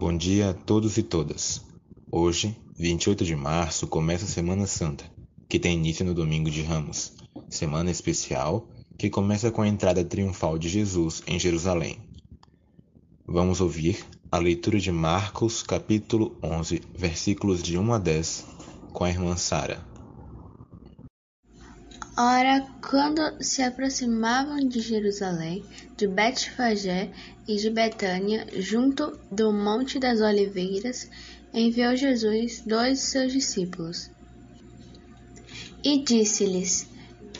Bom dia a todos e todas. Hoje, 28 de março, começa a Semana Santa, que tem início no Domingo de Ramos, semana especial que começa com a entrada triunfal de Jesus em Jerusalém. Vamos ouvir a leitura de Marcos, capítulo 11, versículos de 1 a 10, com a irmã Sara. Ora, quando se aproximavam de Jerusalém, de Betfagé e de Betânia, junto do Monte das Oliveiras, enviou Jesus dois de seus discípulos. E disse-lhes: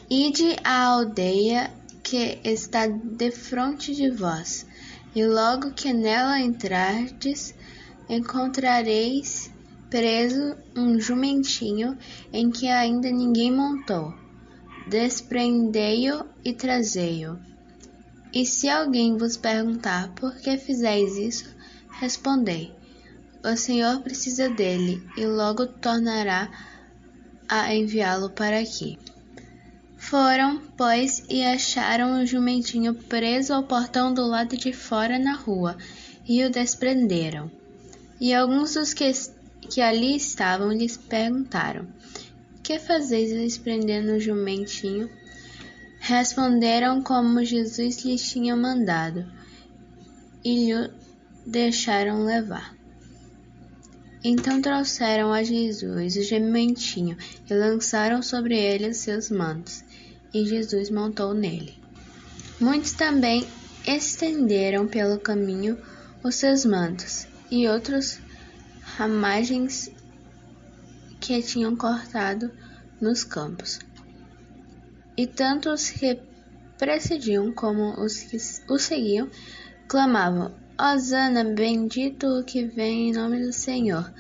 Ide à aldeia que está defronte de vós, e logo que nela entrardes, encontrareis preso um jumentinho em que ainda ninguém montou desprendei-o e trazei-o. E se alguém vos perguntar por que fizeis isso, respondei: O Senhor precisa dele e logo tornará a enviá-lo para aqui. Foram, pois, e acharam o jumentinho preso ao portão do lado de fora na rua, e o desprenderam. E alguns dos que, que ali estavam lhes perguntaram: que fazeis prendendo o jumentinho? Responderam como Jesus lhes tinha mandado, e lhe deixaram levar. Então trouxeram a Jesus o jumentinho e lançaram sobre ele os seus mantos, e Jesus montou nele. Muitos também estenderam pelo caminho os seus mantos, e outros ramagens que tinham cortado nos campos. E tanto os que precediam como os que o seguiam clamavam: Hosana, bendito o que vem em nome do Senhor.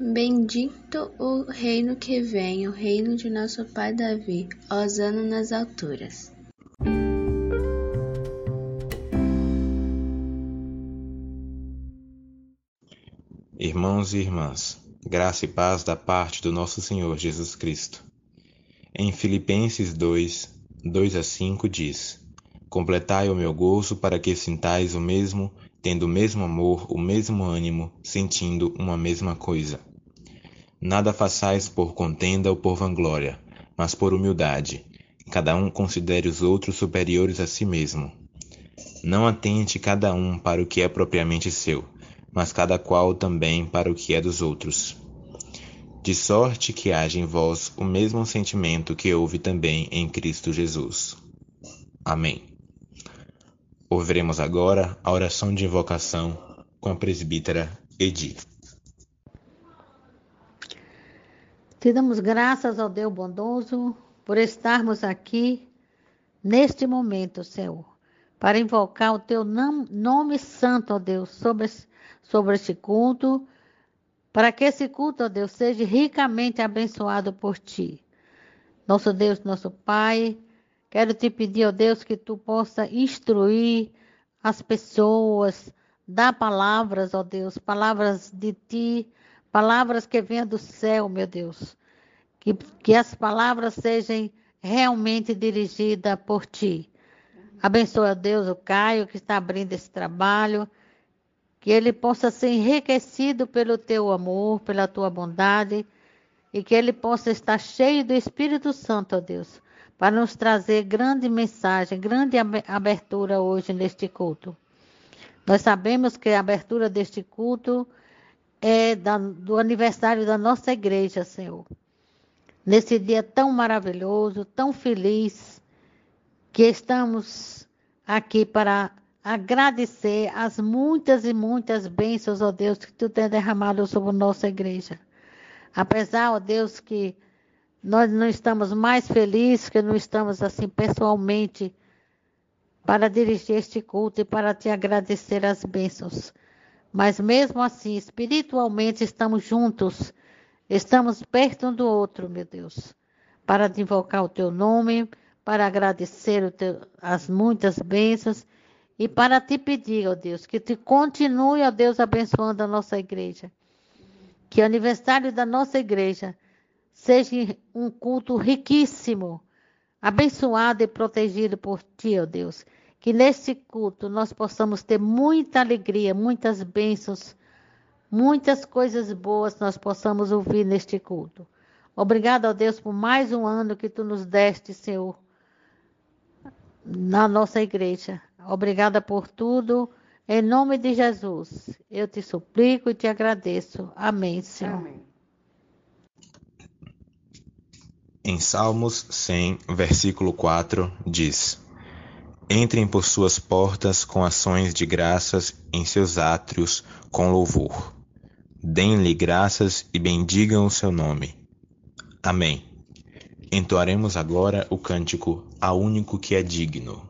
Bendito o reino que vem, o reino de nosso pai Davi. Hosana nas alturas. Irmãos e irmãs, Graça e paz da parte do nosso Senhor Jesus Cristo. Em Filipenses 2, 2 a 5 diz: Completai o meu gozo para que sintais o mesmo, tendo o mesmo amor, o mesmo ânimo, sentindo uma mesma coisa. Nada façais por contenda ou por vanglória, mas por humildade. Cada um considere os outros superiores a si mesmo. Não atente cada um para o que é propriamente seu mas cada qual também para o que é dos outros. De sorte que haja em vós o mesmo sentimento que houve também em Cristo Jesus. Amém. Ouviremos agora a oração de invocação com a presbítera Edi. Te damos graças ao Deus bondoso por estarmos aqui neste momento, Senhor, para invocar o teu nome santo, ó Deus, sobre sobre este culto, para que esse culto, ó Deus, seja ricamente abençoado por ti. Nosso Deus, nosso Pai, quero te pedir, ó Deus, que tu possa instruir as pessoas, dar palavras, ó Deus, palavras de ti, palavras que venham do céu, meu Deus. Que, que as palavras sejam realmente dirigidas por ti. Abençoa, Deus, o Caio que está abrindo esse trabalho que ele possa ser enriquecido pelo teu amor, pela tua bondade, e que ele possa estar cheio do Espírito Santo, ó Deus, para nos trazer grande mensagem, grande abertura hoje neste culto. Nós sabemos que a abertura deste culto é da, do aniversário da nossa igreja, Senhor. Nesse dia tão maravilhoso, tão feliz, que estamos aqui para agradecer as muitas e muitas bênçãos, ó Deus, que tu tem derramado sobre nossa igreja. Apesar, ó Deus, que nós não estamos mais felizes, que não estamos assim pessoalmente para dirigir este culto e para te agradecer as bênçãos. Mas mesmo assim, espiritualmente estamos juntos, estamos perto um do outro, meu Deus, para invocar o teu nome, para agradecer teu, as muitas bênçãos e para te pedir, ó Deus, que te continue, ó Deus, abençoando a nossa igreja. Que o aniversário da nossa igreja seja um culto riquíssimo, abençoado e protegido por ti, ó Deus. Que neste culto nós possamos ter muita alegria, muitas bênçãos muitas coisas boas nós possamos ouvir neste culto. Obrigado, ó Deus, por mais um ano que tu nos deste, Senhor, na nossa igreja. Obrigada por tudo. Em nome de Jesus, eu te suplico e te agradeço. Amém, Senhor. Amém. Em Salmos 100, versículo 4, diz: Entrem por suas portas com ações de graças, em seus átrios com louvor. Deem-lhe graças e bendigam o seu nome. Amém. Entoaremos agora o cântico Ao único que é digno.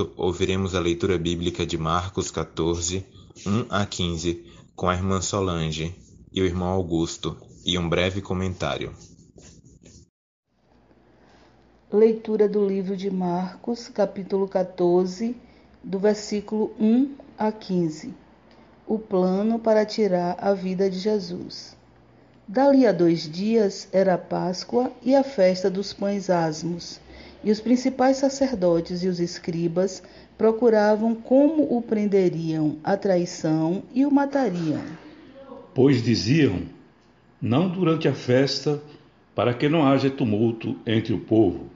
Momento, ouviremos a leitura bíblica de Marcos 14, 1 a 15, com a irmã Solange e o irmão Augusto, e um breve comentário. Leitura do livro de Marcos, capítulo 14, do versículo 1 a 15. O plano para tirar a vida de Jesus. Dali a dois dias era a Páscoa e a festa dos pães asmos. E os principais sacerdotes e os escribas procuravam como o prenderiam à traição e o matariam. Pois diziam: Não durante a festa, para que não haja tumulto entre o povo.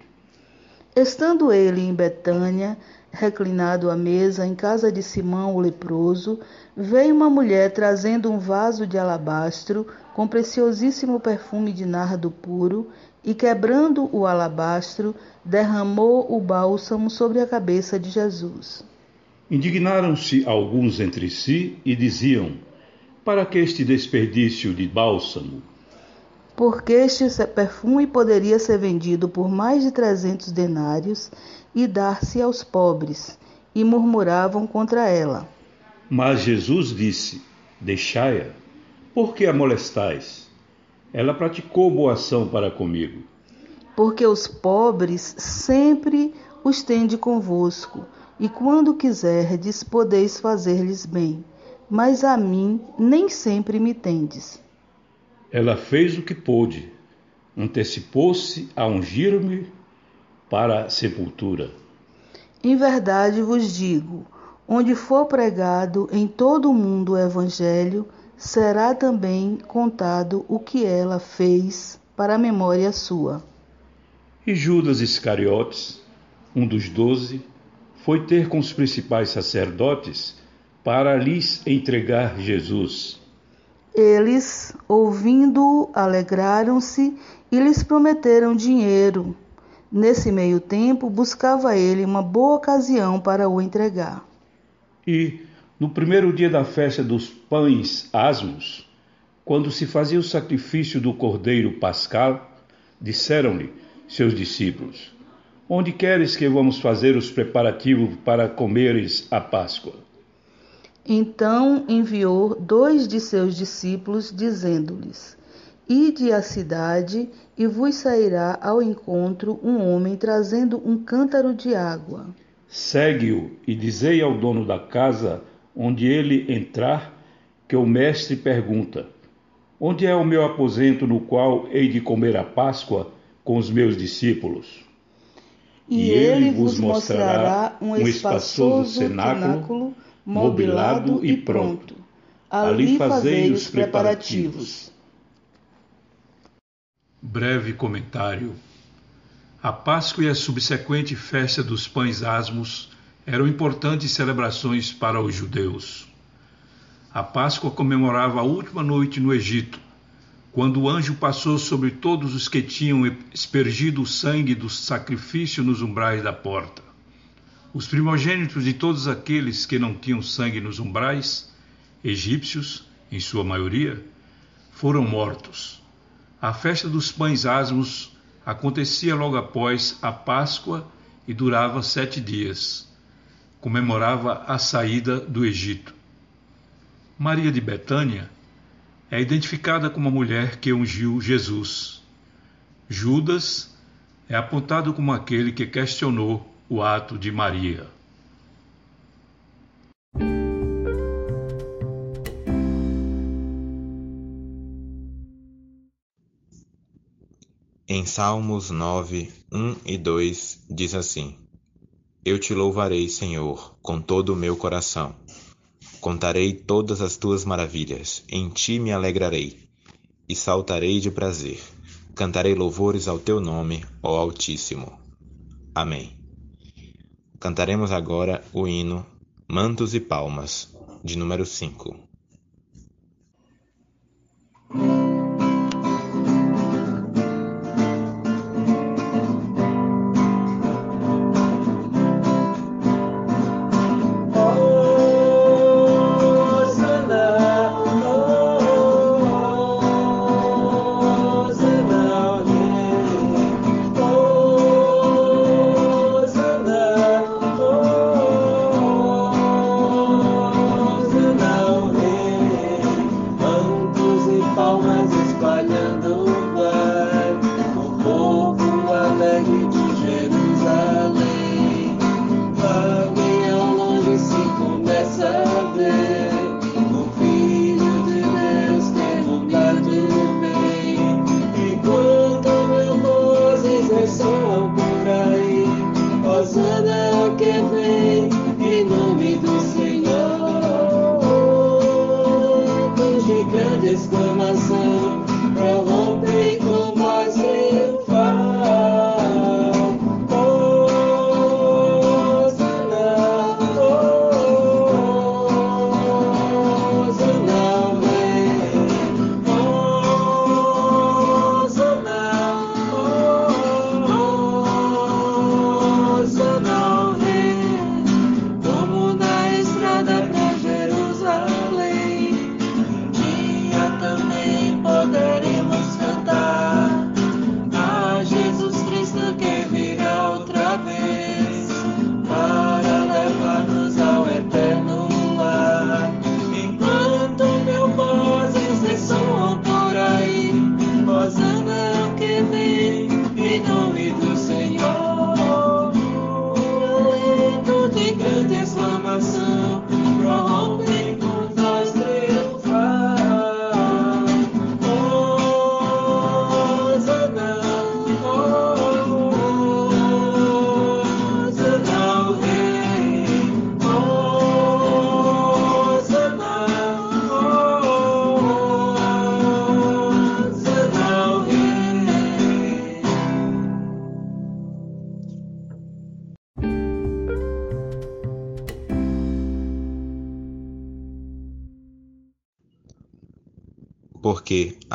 Estando ele em Betânia, reclinado à mesa em casa de Simão o leproso, veio uma mulher trazendo um vaso de alabastro com preciosíssimo perfume de nardo puro e, quebrando o alabastro, derramou o bálsamo sobre a cabeça de Jesus. Indignaram-se alguns entre si e diziam: Para que este desperdício de bálsamo? Porque este perfume poderia ser vendido por mais de trezentos denários e dar-se aos pobres, e murmuravam contra ela. Mas Jesus disse: Deixai-a, por que a molestais? Ela praticou boa ação para comigo. Porque os pobres sempre os tende convosco, e quando quiserdes, podeis fazer-lhes bem. Mas a mim nem sempre me tendes. Ela fez o que pôde, antecipou-se a ungir-me para a sepultura. Em verdade vos digo: Onde for pregado em todo o mundo o Evangelho, será também contado o que ela fez para a memória sua. E Judas Iscariotes, um dos doze, foi ter com os principais sacerdotes para lhes entregar Jesus. Eles, ouvindo-o, alegraram-se e lhes prometeram dinheiro. Nesse meio tempo, buscava ele uma boa ocasião para o entregar. E, no primeiro dia da festa dos pães asmos, quando se fazia o sacrifício do cordeiro pascal, disseram-lhe seus discípulos: Onde queres que vamos fazer os preparativos para comeres a Páscoa? Então enviou dois de seus discípulos, dizendo-lhes: Ide à cidade e vos sairá ao encontro um homem trazendo um cântaro de água. Segue-o e dizei ao dono da casa, onde ele entrar, que o mestre pergunta: Onde é o meu aposento no qual hei de comer a Páscoa com os meus discípulos? E, ele vos mostrará um espaçoso cenáculo mobilado e pronto. Ali fazei os preparativos. Breve comentário. A Páscoa e a subsequente festa dos pães asmos eram importantes celebrações para os judeus. A Páscoa comemorava a última noite no Egito, quando o anjo passou sobre todos os que tinham espergido o sangue do sacrifício nos umbrais da porta. Os primogênitos de todos aqueles que não tinham sangue nos umbrais, egípcios, em sua maioria, foram mortos. A festa dos pães asmos acontecia logo após a Páscoa e durava sete dias. Comemorava a saída do Egito. Maria de Betânia é identificada como a mulher que ungiu Jesus. Judas é apontado como aquele que questionou o ato de Maria. Em Salmos 9, 1 e 2 diz assim: Eu te louvarei, Senhor, com todo o meu coração. Contarei todas as tuas maravilhas, em ti me alegrarei e saltarei de prazer. Cantarei louvores ao teu nome, ó Altíssimo. Amém. Cantaremos agora o hino Mantos e Palmas, de número 5.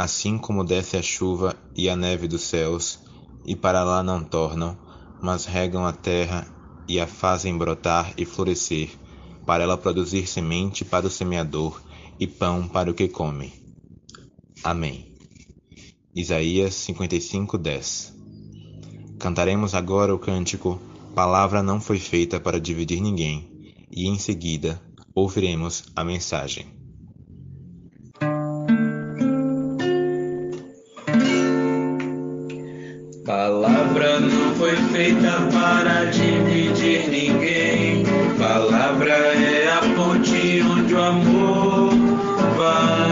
Assim como desce a chuva e a neve dos céus, e para lá não tornam, mas regam a terra e a fazem brotar e florescer, para ela produzir semente para o semeador e pão para o que come. Amém. Isaías 55:10 Cantaremos agora o cântico Palavra não foi feita para dividir ninguém, e em seguida ouviremos a mensagem. Palavra não foi feita para dividir ninguém. Palavra é a ponte onde o amor vai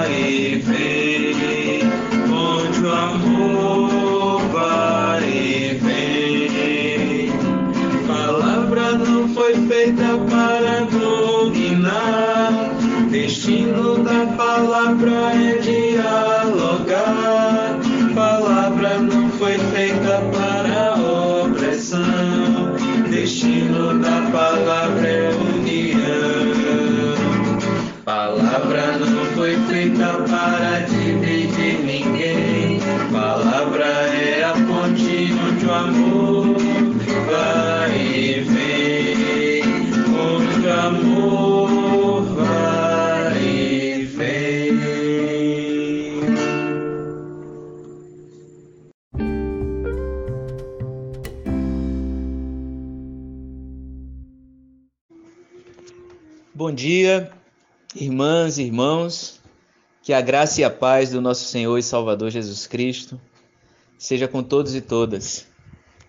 dia, irmãs e irmãos. Que a graça e a paz do nosso Senhor e Salvador Jesus Cristo seja com todos e todas.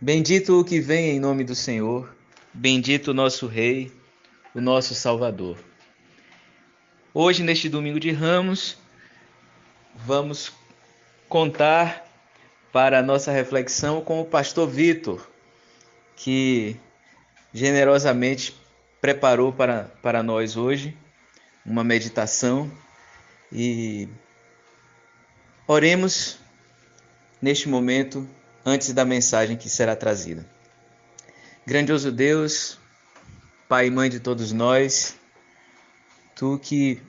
Bendito o que vem em nome do Senhor, bendito o nosso Rei, o nosso Salvador. Hoje, neste domingo de Ramos, vamos contar para a nossa reflexão com o pastor Vitor, que generosamente preparou para, para nós hoje uma meditação e oremos neste momento antes da mensagem que será trazida. Grandioso Deus, Pai e Mãe de todos nós, tu que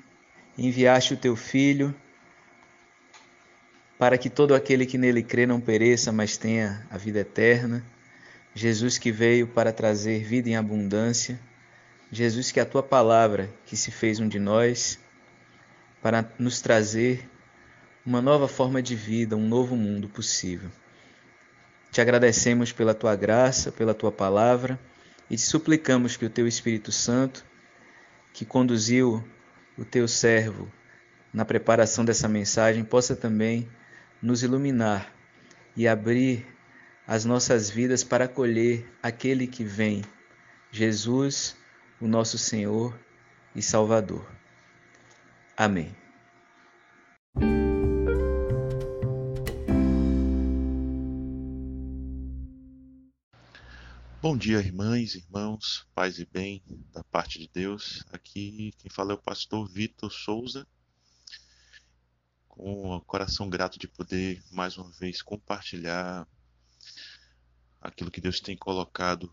enviaste o teu Filho para que todo aquele que nele crê não pereça, mas tenha a vida eterna. Jesus que veio para trazer vida em abundância. Jesus, que a tua palavra, que se fez um de nós, para nos trazer uma nova forma de vida, um novo mundo possível. Te agradecemos pela tua graça, pela tua palavra e te suplicamos que o teu Espírito Santo, que conduziu o teu servo na preparação dessa mensagem, possa também nos iluminar e abrir as nossas vidas para acolher aquele que vem, Jesus, o nosso Senhor e Salvador. Amém. Bom dia, irmãs, irmãos, paz e bem da parte de Deus. Aqui quem fala é o pastor Vitor Souza, com o coração grato de poder mais uma vez compartilhar aquilo que Deus tem colocado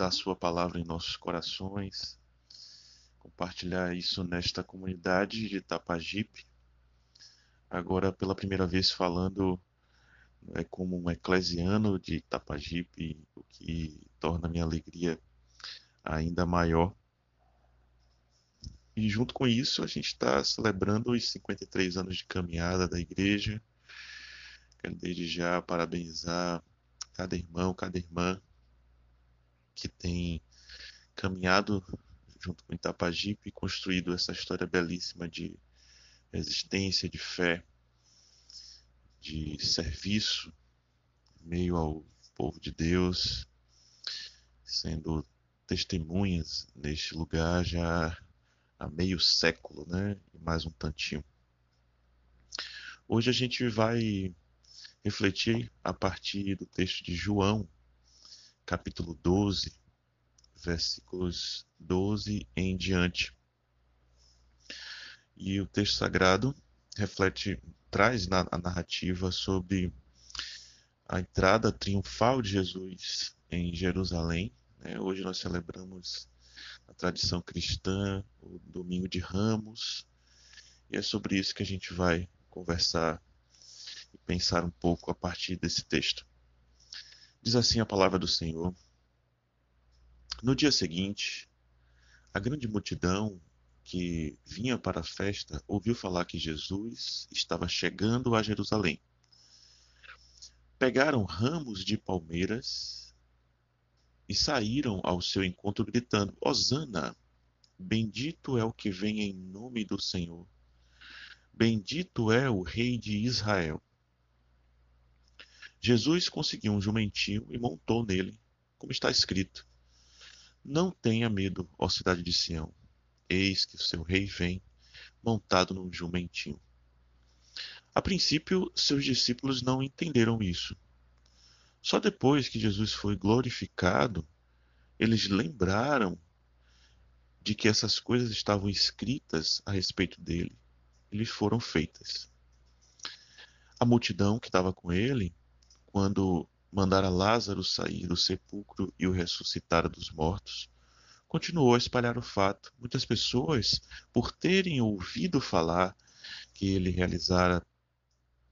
da Sua palavra em nossos corações, compartilhar isso nesta comunidade de Tapajipe. Agora, pela primeira vez, falando é, como um eclesiano de Itapajipe, o que torna minha alegria ainda maior. E junto com isso, a gente está celebrando os 53 anos de caminhada da igreja. Quero desde já parabenizar cada irmão, cada irmã que tem caminhado junto com Itapajipe e construído essa história belíssima de resistência, de fé, de serviço meio ao povo de Deus, sendo testemunhas neste lugar já há meio século, né? E mais um tantinho. Hoje a gente vai refletir a partir do texto de João, capítulo 12, versículos 12 em diante. E o texto sagrado reflete traz na, a narrativa sobre a entrada triunfal de Jesus em Jerusalém. Né? Hoje nós celebramos a tradição cristã, o Domingo de Ramos, e é sobre isso que a gente vai conversar e pensar um pouco a partir desse texto. Diz assim a palavra do Senhor. No dia seguinte, a grande multidão que vinha para a festa ouviu falar que Jesus estava chegando a Jerusalém. Pegaram ramos de palmeiras e saíram ao seu encontro gritando: Hosana! Bendito é o que vem em nome do Senhor. Bendito é o Rei de Israel. Jesus conseguiu um jumentinho e montou nele, como está escrito: Não tenha medo, ó cidade de Sião. Eis que o seu rei vem, montado num jumentinho. A princípio, seus discípulos não entenderam isso. Só depois que Jesus foi glorificado, eles lembraram de que essas coisas estavam escritas a respeito dele e lhe foram feitas. A multidão que estava com ele, quando mandara Lázaro sair do sepulcro e o ressuscitar dos mortos, continuou a espalhar o fato. Muitas pessoas, por terem ouvido falar que ele realizara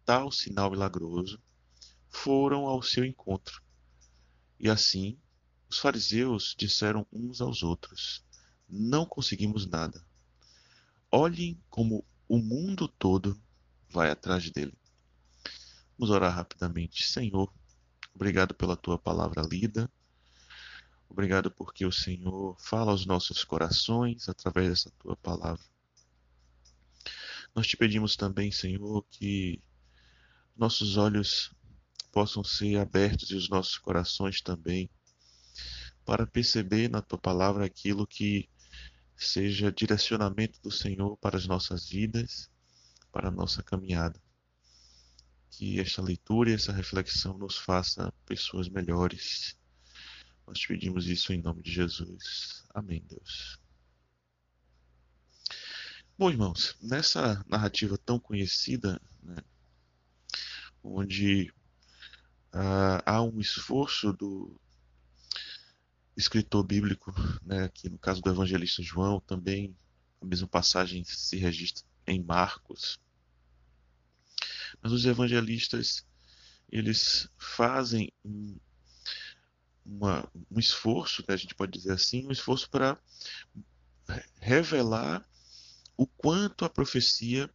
tal sinal milagroso, foram ao seu encontro. E assim, os fariseus disseram uns aos outros: não conseguimos nada. Olhem como o mundo todo vai atrás dele. Vamos orar rapidamente. Senhor, obrigado pela tua palavra lida. Obrigado porque o Senhor fala aos nossos corações através dessa tua palavra. Nós te pedimos também, Senhor, que nossos olhos possam ser abertos e os nossos corações também para perceber na tua palavra aquilo que seja direcionamento do Senhor para as nossas vidas, para a nossa caminhada. Que esta leitura e essa reflexão nos faça pessoas melhores. Nós te pedimos isso em nome de Jesus. Amém, Deus. Bom, irmãos, nessa narrativa tão conhecida, né, onde uh, há um esforço do, escritor bíblico, né, aqui no caso do evangelista João, também a mesma passagem se registra em Marcos. Mas os evangelistas eles fazem um, uma, um esforço, né, a gente pode dizer assim, um esforço para revelar o quanto a profecia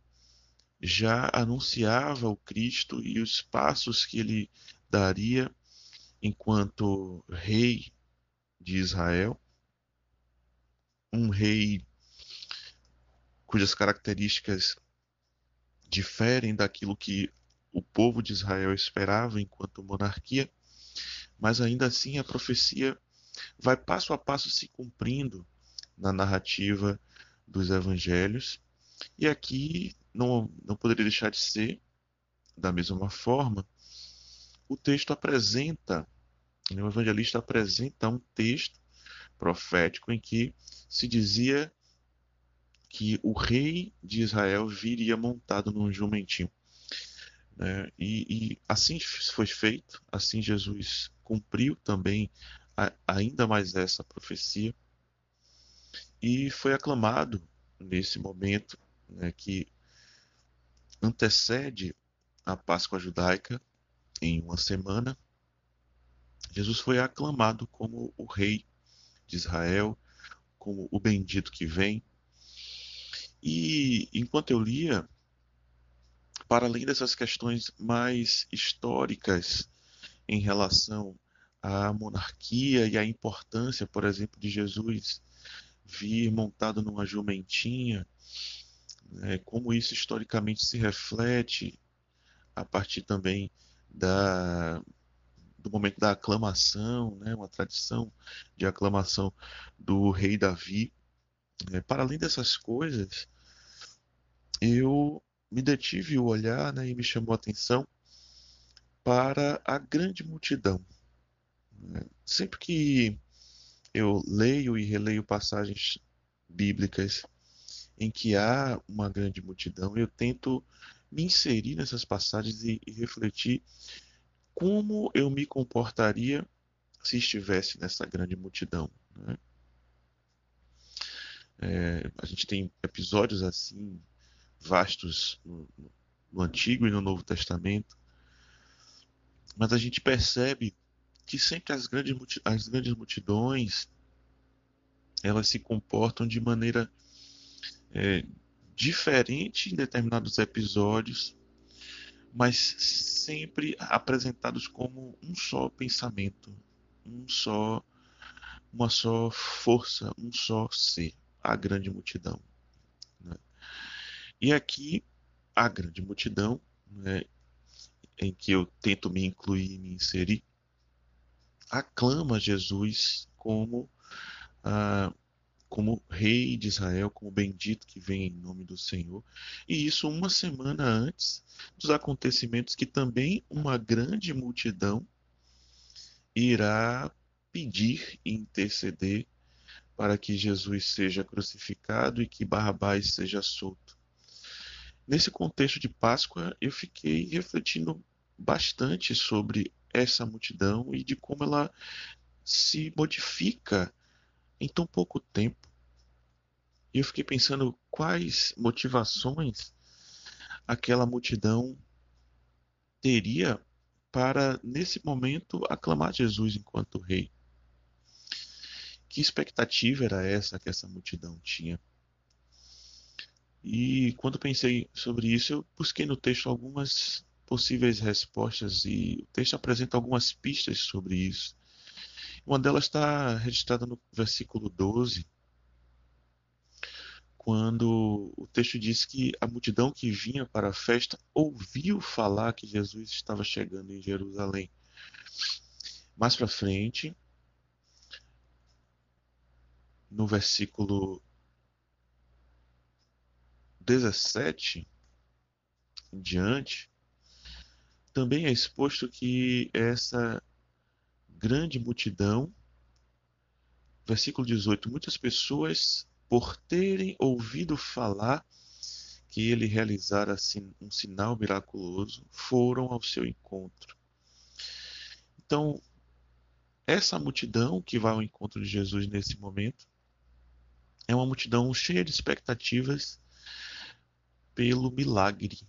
já anunciava o Cristo e os passos que ele daria enquanto rei de Israel, um rei cujas características diferem daquilo que o povo de Israel esperava enquanto monarquia, mas ainda assim a profecia vai passo a passo se cumprindo na narrativa dos evangelhos. E aqui não, não poderia deixar de ser, da mesma forma, o texto apresenta o evangelista apresenta um texto profético em que se dizia que o rei de Israel viria montado num jumentinho. Né? E, e, assim foi feito, assim Jesus cumpriu também a, ainda mais essa profecia e foi aclamado nesse momento né, que antecede a Páscoa judaica em uma semana Jesus foi aclamado como o rei de Israel, como o bendito que vem. E enquanto eu lia, para além dessas questões mais históricas em relação à monarquia e à importância, por exemplo, de Jesus vir montado numa jumentinha, né, como isso historicamente se reflete a partir também da, do momento da aclamação, né, uma tradição de aclamação do rei Davi. É, para além dessas coisas, eu me detive o olhar né, e me chamou a atenção para a grande multidão. Né. Sempre que eu leio e releio passagens bíblicas em que há uma grande multidão, eu tento me inserir nessas passagens e, e refletir como eu me comportaria se estivesse nessa grande multidão. Né? É, a gente tem episódios assim vastos no, no Antigo e no Novo Testamento, mas a gente percebe que sempre as grandes, as grandes multidões elas se comportam de maneira é, diferente em determinados episódios, mas sempre apresentados como um só pensamento, um só, uma só força, um só ser, a grande multidão. E aqui a grande multidão, né, em que eu tento me incluir e me inserir, aclama Jesus como ah, como rei de Israel, como bendito que vem em nome do Senhor. E isso uma semana antes dos acontecimentos que também uma grande multidão irá pedir e interceder para que Jesus seja crucificado e que Barrabás seja solto. Nesse contexto de Páscoa, eu fiquei refletindo bastante sobre essa multidão e de como ela se modifica em tão pouco tempo. E eu fiquei pensando quais motivações aquela multidão teria para, nesse momento, aclamar Jesus enquanto rei. Que expectativa era essa que essa multidão tinha? E quando pensei sobre isso, eu busquei no texto algumas possíveis respostas e o texto apresenta algumas pistas sobre isso. Uma delas está registrada no versículo 12, quando o texto diz que a multidão que vinha para a festa ouviu falar que Jesus estava chegando em Jerusalém. Mais para frente, no versículo 17 em diante, também é exposto que essa grande multidão. Versículo 18: Muitas pessoas, por terem ouvido falar que ele realizara um sinal miraculoso, foram ao seu encontro. Então, essa multidão que vai ao encontro de Jesus nesse momento é uma multidão cheia de expectativas pelo milagre,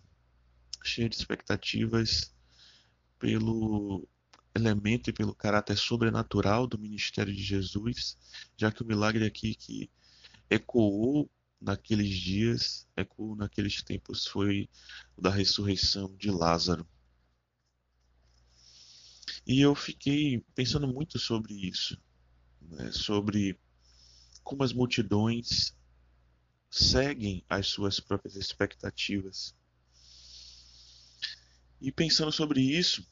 cheia de expectativas pelo elemento e pelo caráter sobrenatural do ministério de Jesus, já que o milagre aqui que ecoou naqueles dias, ecoou naqueles tempos, foi o da ressurreição de Lázaro. E eu fiquei pensando muito sobre isso, né, sobre como as multidões seguem as suas próprias expectativas. E pensando sobre isso,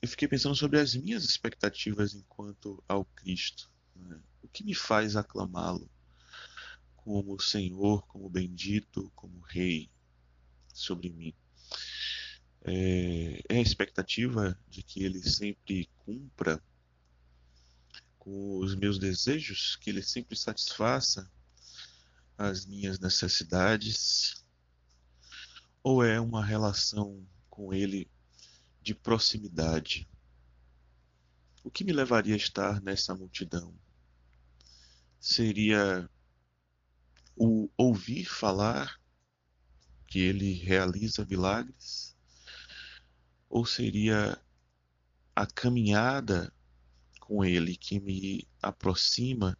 eu fiquei pensando sobre as minhas expectativas enquanto ao Cristo. Né? O que me faz aclamá-lo como Senhor, como bendito, como Rei sobre mim? É, é a expectativa de que ele sempre cumpra com os meus desejos, que ele sempre satisfaça as minhas necessidades? Ou é uma relação com ele de proximidade. O que me levaria a estar nessa multidão? Seria o ouvir falar que ele realiza milagres? Ou seria a caminhada com ele que me aproxima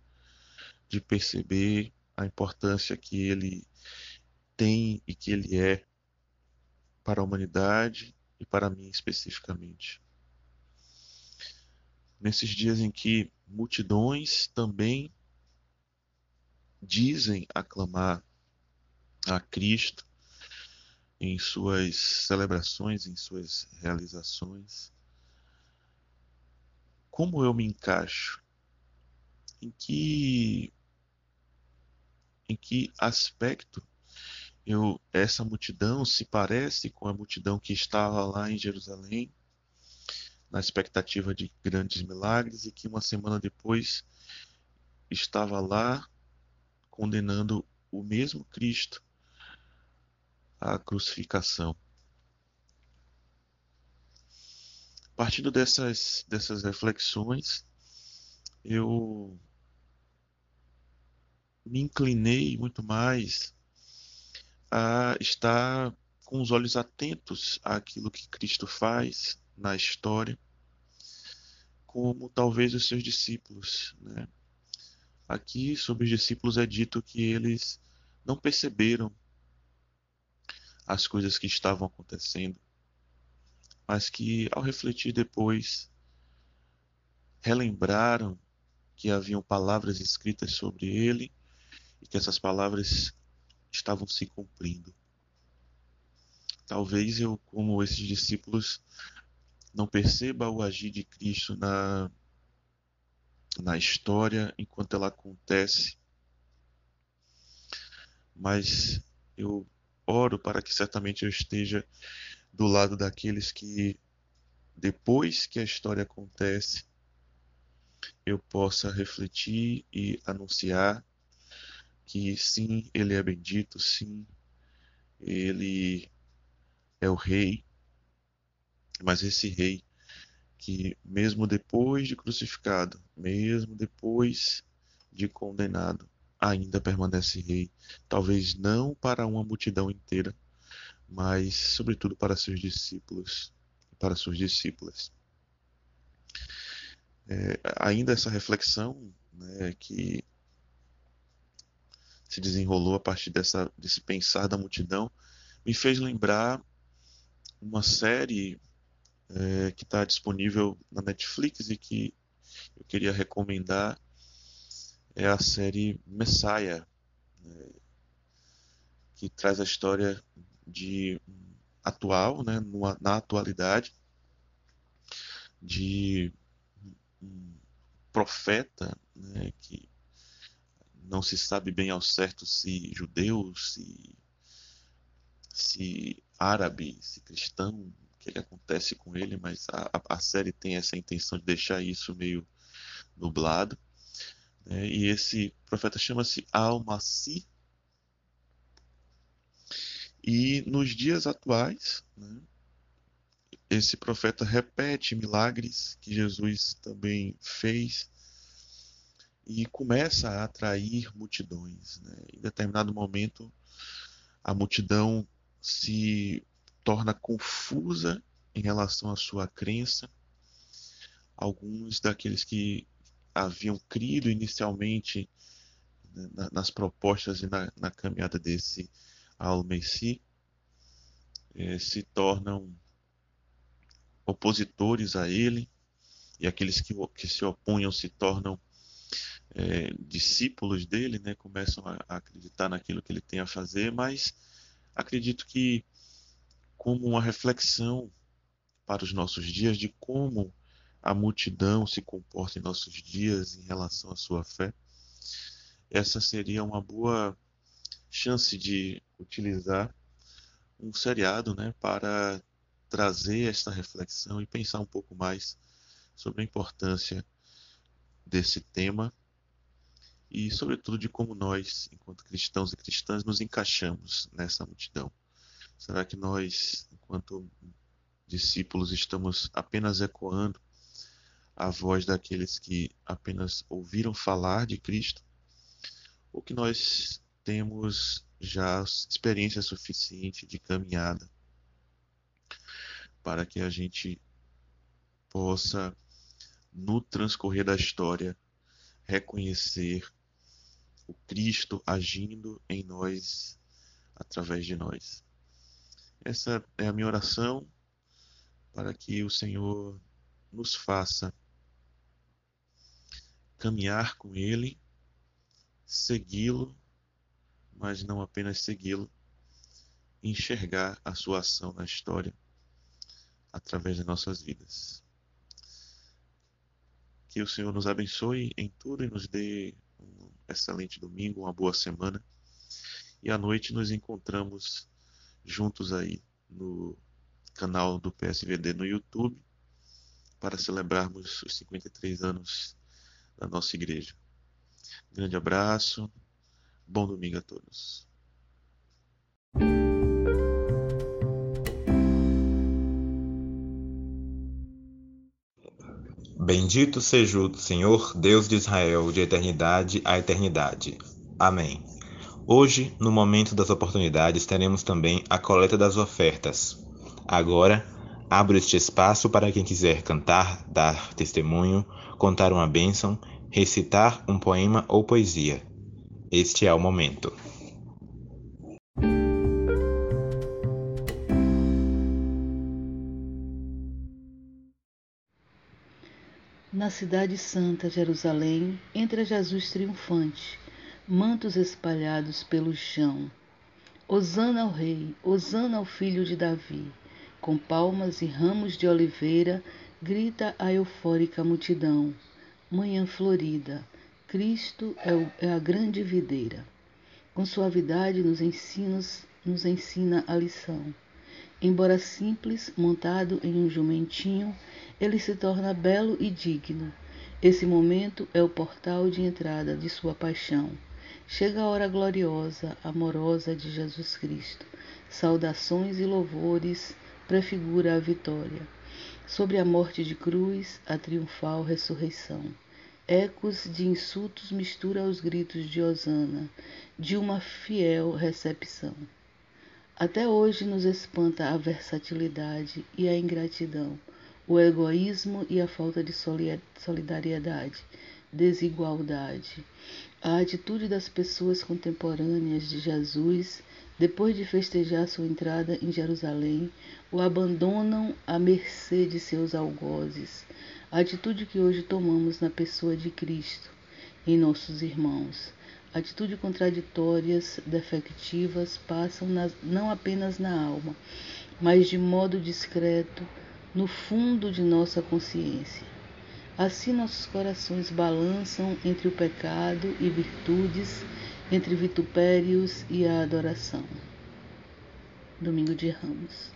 de perceber a importância que ele tem e que ele é para a humanidade e para mim especificamente. Nesses dias em que multidões também dizem aclamar a Cristo em suas celebrações, em suas realizações, como eu me encaixo? Em que em que aspecto eu, essa multidão se parece com a multidão que estava lá em Jerusalém, na expectativa de grandes milagres, e que uma semana depois estava lá condenando o mesmo Cristo à crucificação. Partindo dessas, dessas reflexões, eu me inclinei muito mais a estar com os olhos atentos àquilo que Cristo faz na história, como talvez os seus discípulos. Né? Aqui, sobre os discípulos, é dito que eles não perceberam as coisas que estavam acontecendo, mas que, ao refletir depois, relembraram que haviam palavras escritas sobre ele e que essas palavras estavam se cumprindo. Talvez eu, como esses discípulos, não perceba o agir de Cristo na, na história enquanto ela acontece, mas eu oro para que certamente eu esteja do lado daqueles que, depois que a história acontece, eu possa refletir e anunciar que sim, ele é bendito, sim, ele é o rei, mas esse rei que mesmo depois de crucificado, mesmo depois de condenado, ainda permanece rei, talvez não para uma multidão inteira, mas sobretudo para seus discípulos, para suas discípulas. É, ainda essa reflexão né, que se desenrolou a partir dessa, desse pensar da multidão me fez lembrar uma série é, que está disponível na Netflix e que eu queria recomendar. É a série Messiah, né, que traz a história de atual, né, numa, na atualidade, de um profeta né, que não se sabe bem ao certo se judeu, se, se árabe, se cristão, o que, que acontece com ele, mas a, a série tem essa intenção de deixar isso meio nublado. Né? E esse profeta chama-se Al-Masih. E nos dias atuais, né, esse profeta repete milagres que Jesus também fez e começa a atrair multidões. Né? Em determinado momento, a multidão se torna confusa em relação à sua crença. Alguns daqueles que haviam crido inicialmente né, nas propostas e na, na caminhada desse Al-Messi eh, se tornam opositores a ele e aqueles que, que se opunham se tornam é, discípulos dele, né, começam a, a, acreditar naquilo que ele tem a fazer, mas acredito que como uma reflexão para os nossos dias de como a multidão se comporta em nossos dias em relação à sua fé, essa seria uma boa chance de utilizar um seriado né, para trazer esta reflexão e pensar um pouco mais sobre a importância desse tema e, sobretudo, de como nós, enquanto cristãos e cristãs, nos encaixamos nessa multidão. Será que nós, enquanto discípulos, estamos apenas ecoando a voz daqueles que apenas ouviram falar de Cristo, ou que nós temos já experiência suficiente de caminhada para que a gente possa, no transcorrer da história, reconhecer o Cristo agindo em nós, através de nós. Essa é a minha oração para que o Senhor nos faça caminhar com Ele, segui-lo, mas não apenas segui-lo, enxergar a sua ação na história através de nossas vidas. Que o Senhor nos abençoe em tudo e nos dê um excelente domingo, uma boa semana. E à noite nos encontramos juntos aí no canal do PSVD no YouTube para celebrarmos os 53 anos da nossa igreja. Grande abraço, bom domingo a todos. Bendito seja o Senhor, Deus de Israel, de eternidade a eternidade. Amém. Hoje, no momento das oportunidades, teremos também a coleta das ofertas. Agora, abro este espaço para quem quiser cantar, dar testemunho, contar uma bênção, recitar um poema ou poesia. Este é o momento. Cidade santa, Jerusalém, entra Jesus triunfante, mantos espalhados pelo chão. Hosana ao Rei, Hosana ao Filho de Davi. Com palmas e ramos de oliveira, grita a eufórica multidão. Manhã florida, Cristo é, o, é a grande videira. Com suavidade nos ensinos, nos ensina a lição. Embora simples, montado em um jumentinho, ele se torna belo e digno. Esse momento é o portal de entrada de sua paixão. Chega a hora gloriosa, amorosa de Jesus Cristo. Saudações e louvores prefigura a vitória. Sobre a morte de cruz, a triunfal ressurreição. Ecos de insultos mistura aos gritos de Osana, de uma fiel recepção. Até hoje nos espanta a versatilidade e a ingratidão, o egoísmo e a falta de solidariedade, desigualdade. A atitude das pessoas contemporâneas de Jesus, depois de festejar sua entrada em Jerusalém, o abandonam à mercê de seus algozes. A atitude que hoje tomamos na pessoa de Cristo, em nossos irmãos Atitudes contraditórias, defectivas, passam não apenas na alma, mas de modo discreto no fundo de nossa consciência. Assim nossos corações balançam entre o pecado e virtudes, entre vitupérios e a adoração. Domingo de Ramos.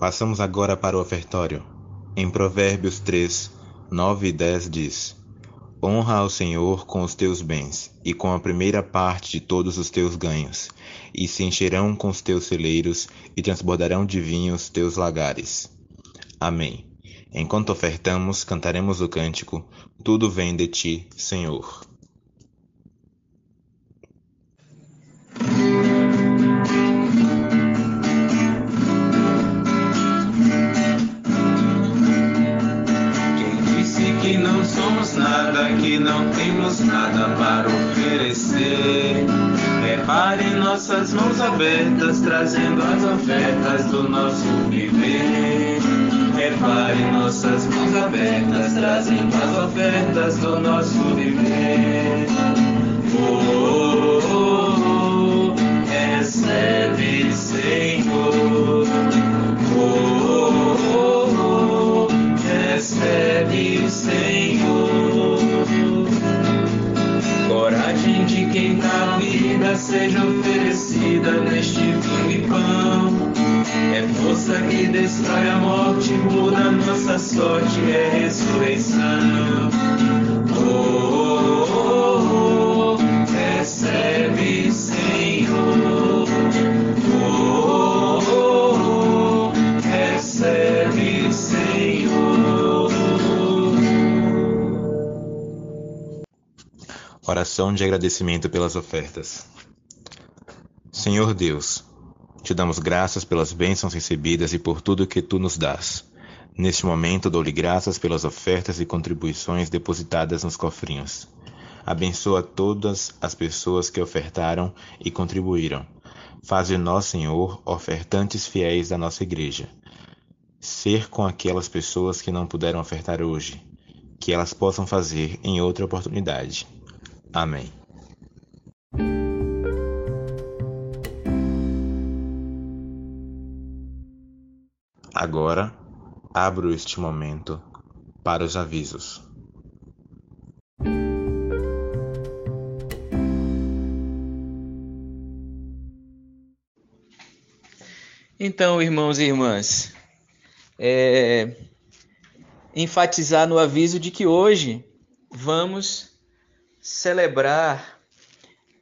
Passamos agora para o ofertório. Em Provérbios 3, 9 e 10 diz: Honra ao Senhor com os teus bens e com a primeira parte de todos os teus ganhos, e se encherão com os teus celeiros e transbordarão de vinho os teus lagares. Amém. Enquanto ofertamos, cantaremos o cântico: Tudo vem de ti, Senhor. Que não temos nada para oferecer. Repare nossas mãos abertas, trazendo as ofertas do nosso viver. Repare nossas mãos abertas, trazendo as ofertas do nosso viver. Oh, oh, oh recebe, Senhor. Oh, oh, oh recebe, Senhor quem na vida seja oferecida neste vinho e pão. É força que destrói a morte, muda nossa sorte, é ressurreição. Oh, oh, oh, Oração de agradecimento pelas ofertas. Senhor Deus, te damos graças pelas bênçãos recebidas e por tudo que tu nos dás. Neste momento, dou-lhe graças pelas ofertas e contribuições depositadas nos cofrinhos. Abençoa todas as pessoas que ofertaram e contribuíram. Faz de nós, Senhor, ofertantes fiéis da nossa igreja. Ser com aquelas pessoas que não puderam ofertar hoje, que elas possam fazer em outra oportunidade. Amém. Agora, abro este momento para os avisos. Então, irmãos e irmãs, é, enfatizar no aviso de que hoje vamos celebrar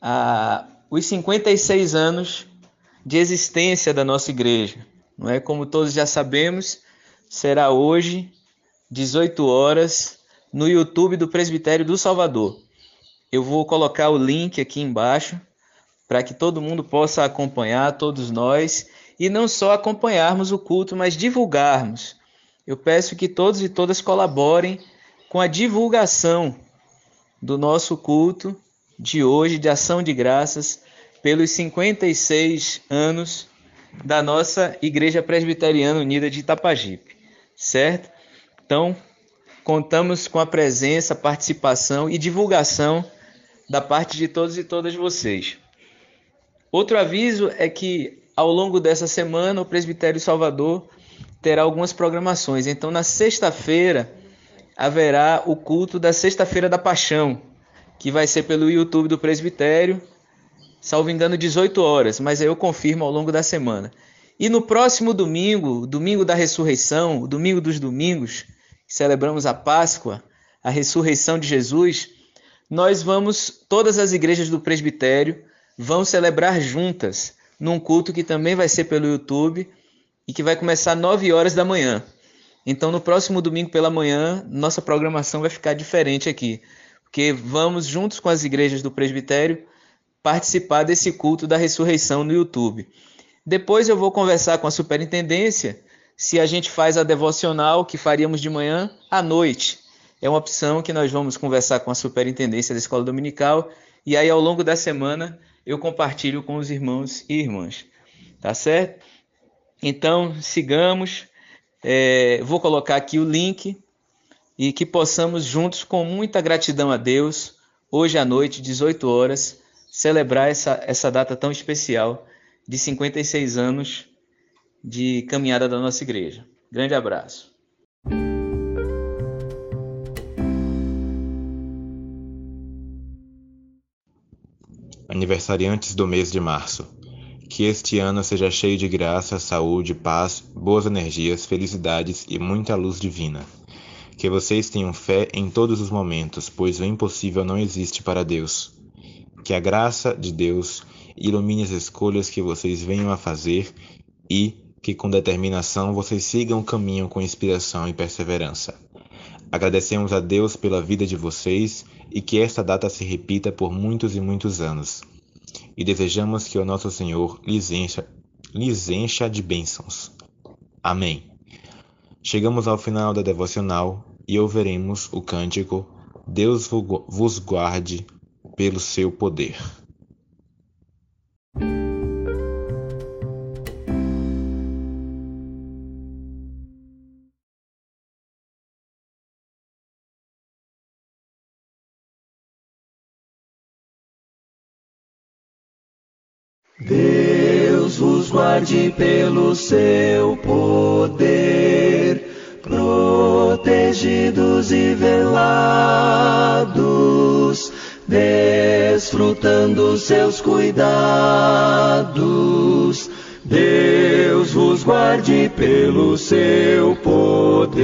ah, os 56 anos de existência da nossa igreja. Não é como todos já sabemos, será hoje, 18 horas, no YouTube do Presbitério do Salvador. Eu vou colocar o link aqui embaixo para que todo mundo possa acompanhar, todos nós, e não só acompanharmos o culto, mas divulgarmos. Eu peço que todos e todas colaborem com a divulgação do nosso culto de hoje, de ação de graças, pelos 56 anos da nossa Igreja Presbiteriana Unida de Itapajipe, certo? Então, contamos com a presença, participação e divulgação da parte de todos e todas vocês. Outro aviso é que ao longo dessa semana o Presbitério Salvador terá algumas programações. Então, na sexta-feira haverá o culto da Sexta-feira da Paixão, que vai ser pelo YouTube do Presbitério, salvo engano, 18 horas, mas eu confirmo ao longo da semana. E no próximo domingo, domingo da ressurreição, domingo dos domingos, celebramos a Páscoa, a ressurreição de Jesus, nós vamos, todas as igrejas do presbitério vão celebrar juntas, num culto que também vai ser pelo YouTube e que vai começar às 9 horas da manhã. Então, no próximo domingo pela manhã, nossa programação vai ficar diferente aqui, porque vamos, juntos com as igrejas do presbitério, participar desse culto da ressurreição no YouTube. Depois eu vou conversar com a superintendência se a gente faz a devocional que faríamos de manhã à noite. É uma opção que nós vamos conversar com a superintendência da escola dominical e aí ao longo da semana eu compartilho com os irmãos e irmãs. Tá certo? Então sigamos. É, vou colocar aqui o link e que possamos juntos, com muita gratidão a Deus, hoje à noite, 18 horas, celebrar essa, essa data tão especial de 56 anos de caminhada da nossa igreja. Grande abraço. Aniversariantes do mês de março. Que este ano seja cheio de graça, saúde, paz, boas energias, felicidades e muita luz divina. Que vocês tenham fé em todos os momentos, pois o impossível não existe para Deus. Que a graça de Deus ilumine as escolhas que vocês venham a fazer e que com determinação vocês sigam o caminho com inspiração e perseverança. Agradecemos a Deus pela vida de vocês e que esta data se repita por muitos e muitos anos. E desejamos que o nosso Senhor lhes encha, lhes encha de bênçãos. Amém. Chegamos ao final da devocional e ouviremos o cântico Deus vos guarde pelo seu poder. Deus vos guarde pelo seu poder, protegidos e velados, desfrutando seus cuidados. Deus vos guarde pelo seu poder,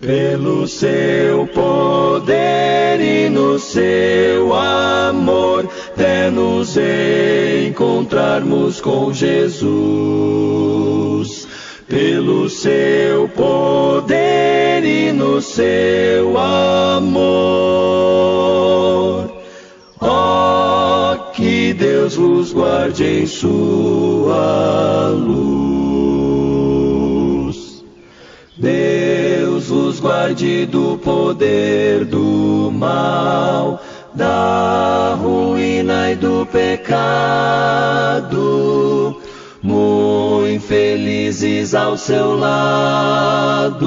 pelo seu poder e no seu amor até nos encontrarmos com Jesus. Pelo seu poder e no seu amor. Ó, oh, que Deus vos guarde em sua luz. Deus vos guarde do poder do mal da ruína e do pecado, muito felizes ao seu lado.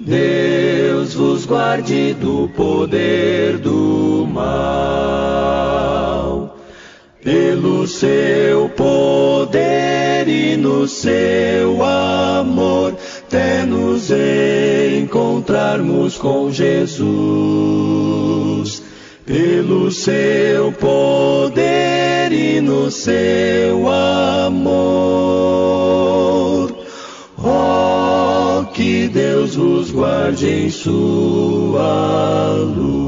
Deus vos guarde do poder do mal. Pelo seu poder e no seu amor, até nos encontrarmos com Jesus pelo seu poder e no seu amor. Oh, que Deus vos guarde em sua luz.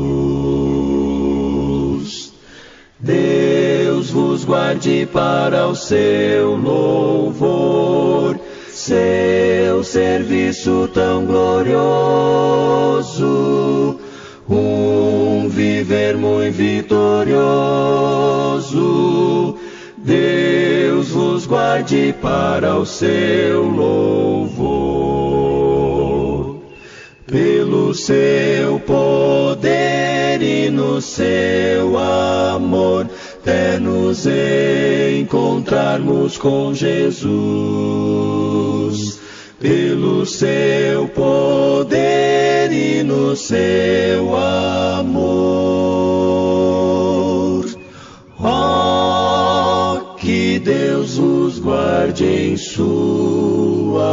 Deus vos guarde para o seu louvor. Seu serviço tão glorioso, um viver muito vitorioso. Deus vos guarde para o seu louvor. Pelo seu poder e no seu amor, até nos encontrarmos com Jesus pelo seu poder e no seu amor. Oh, que Deus os guarde em sua.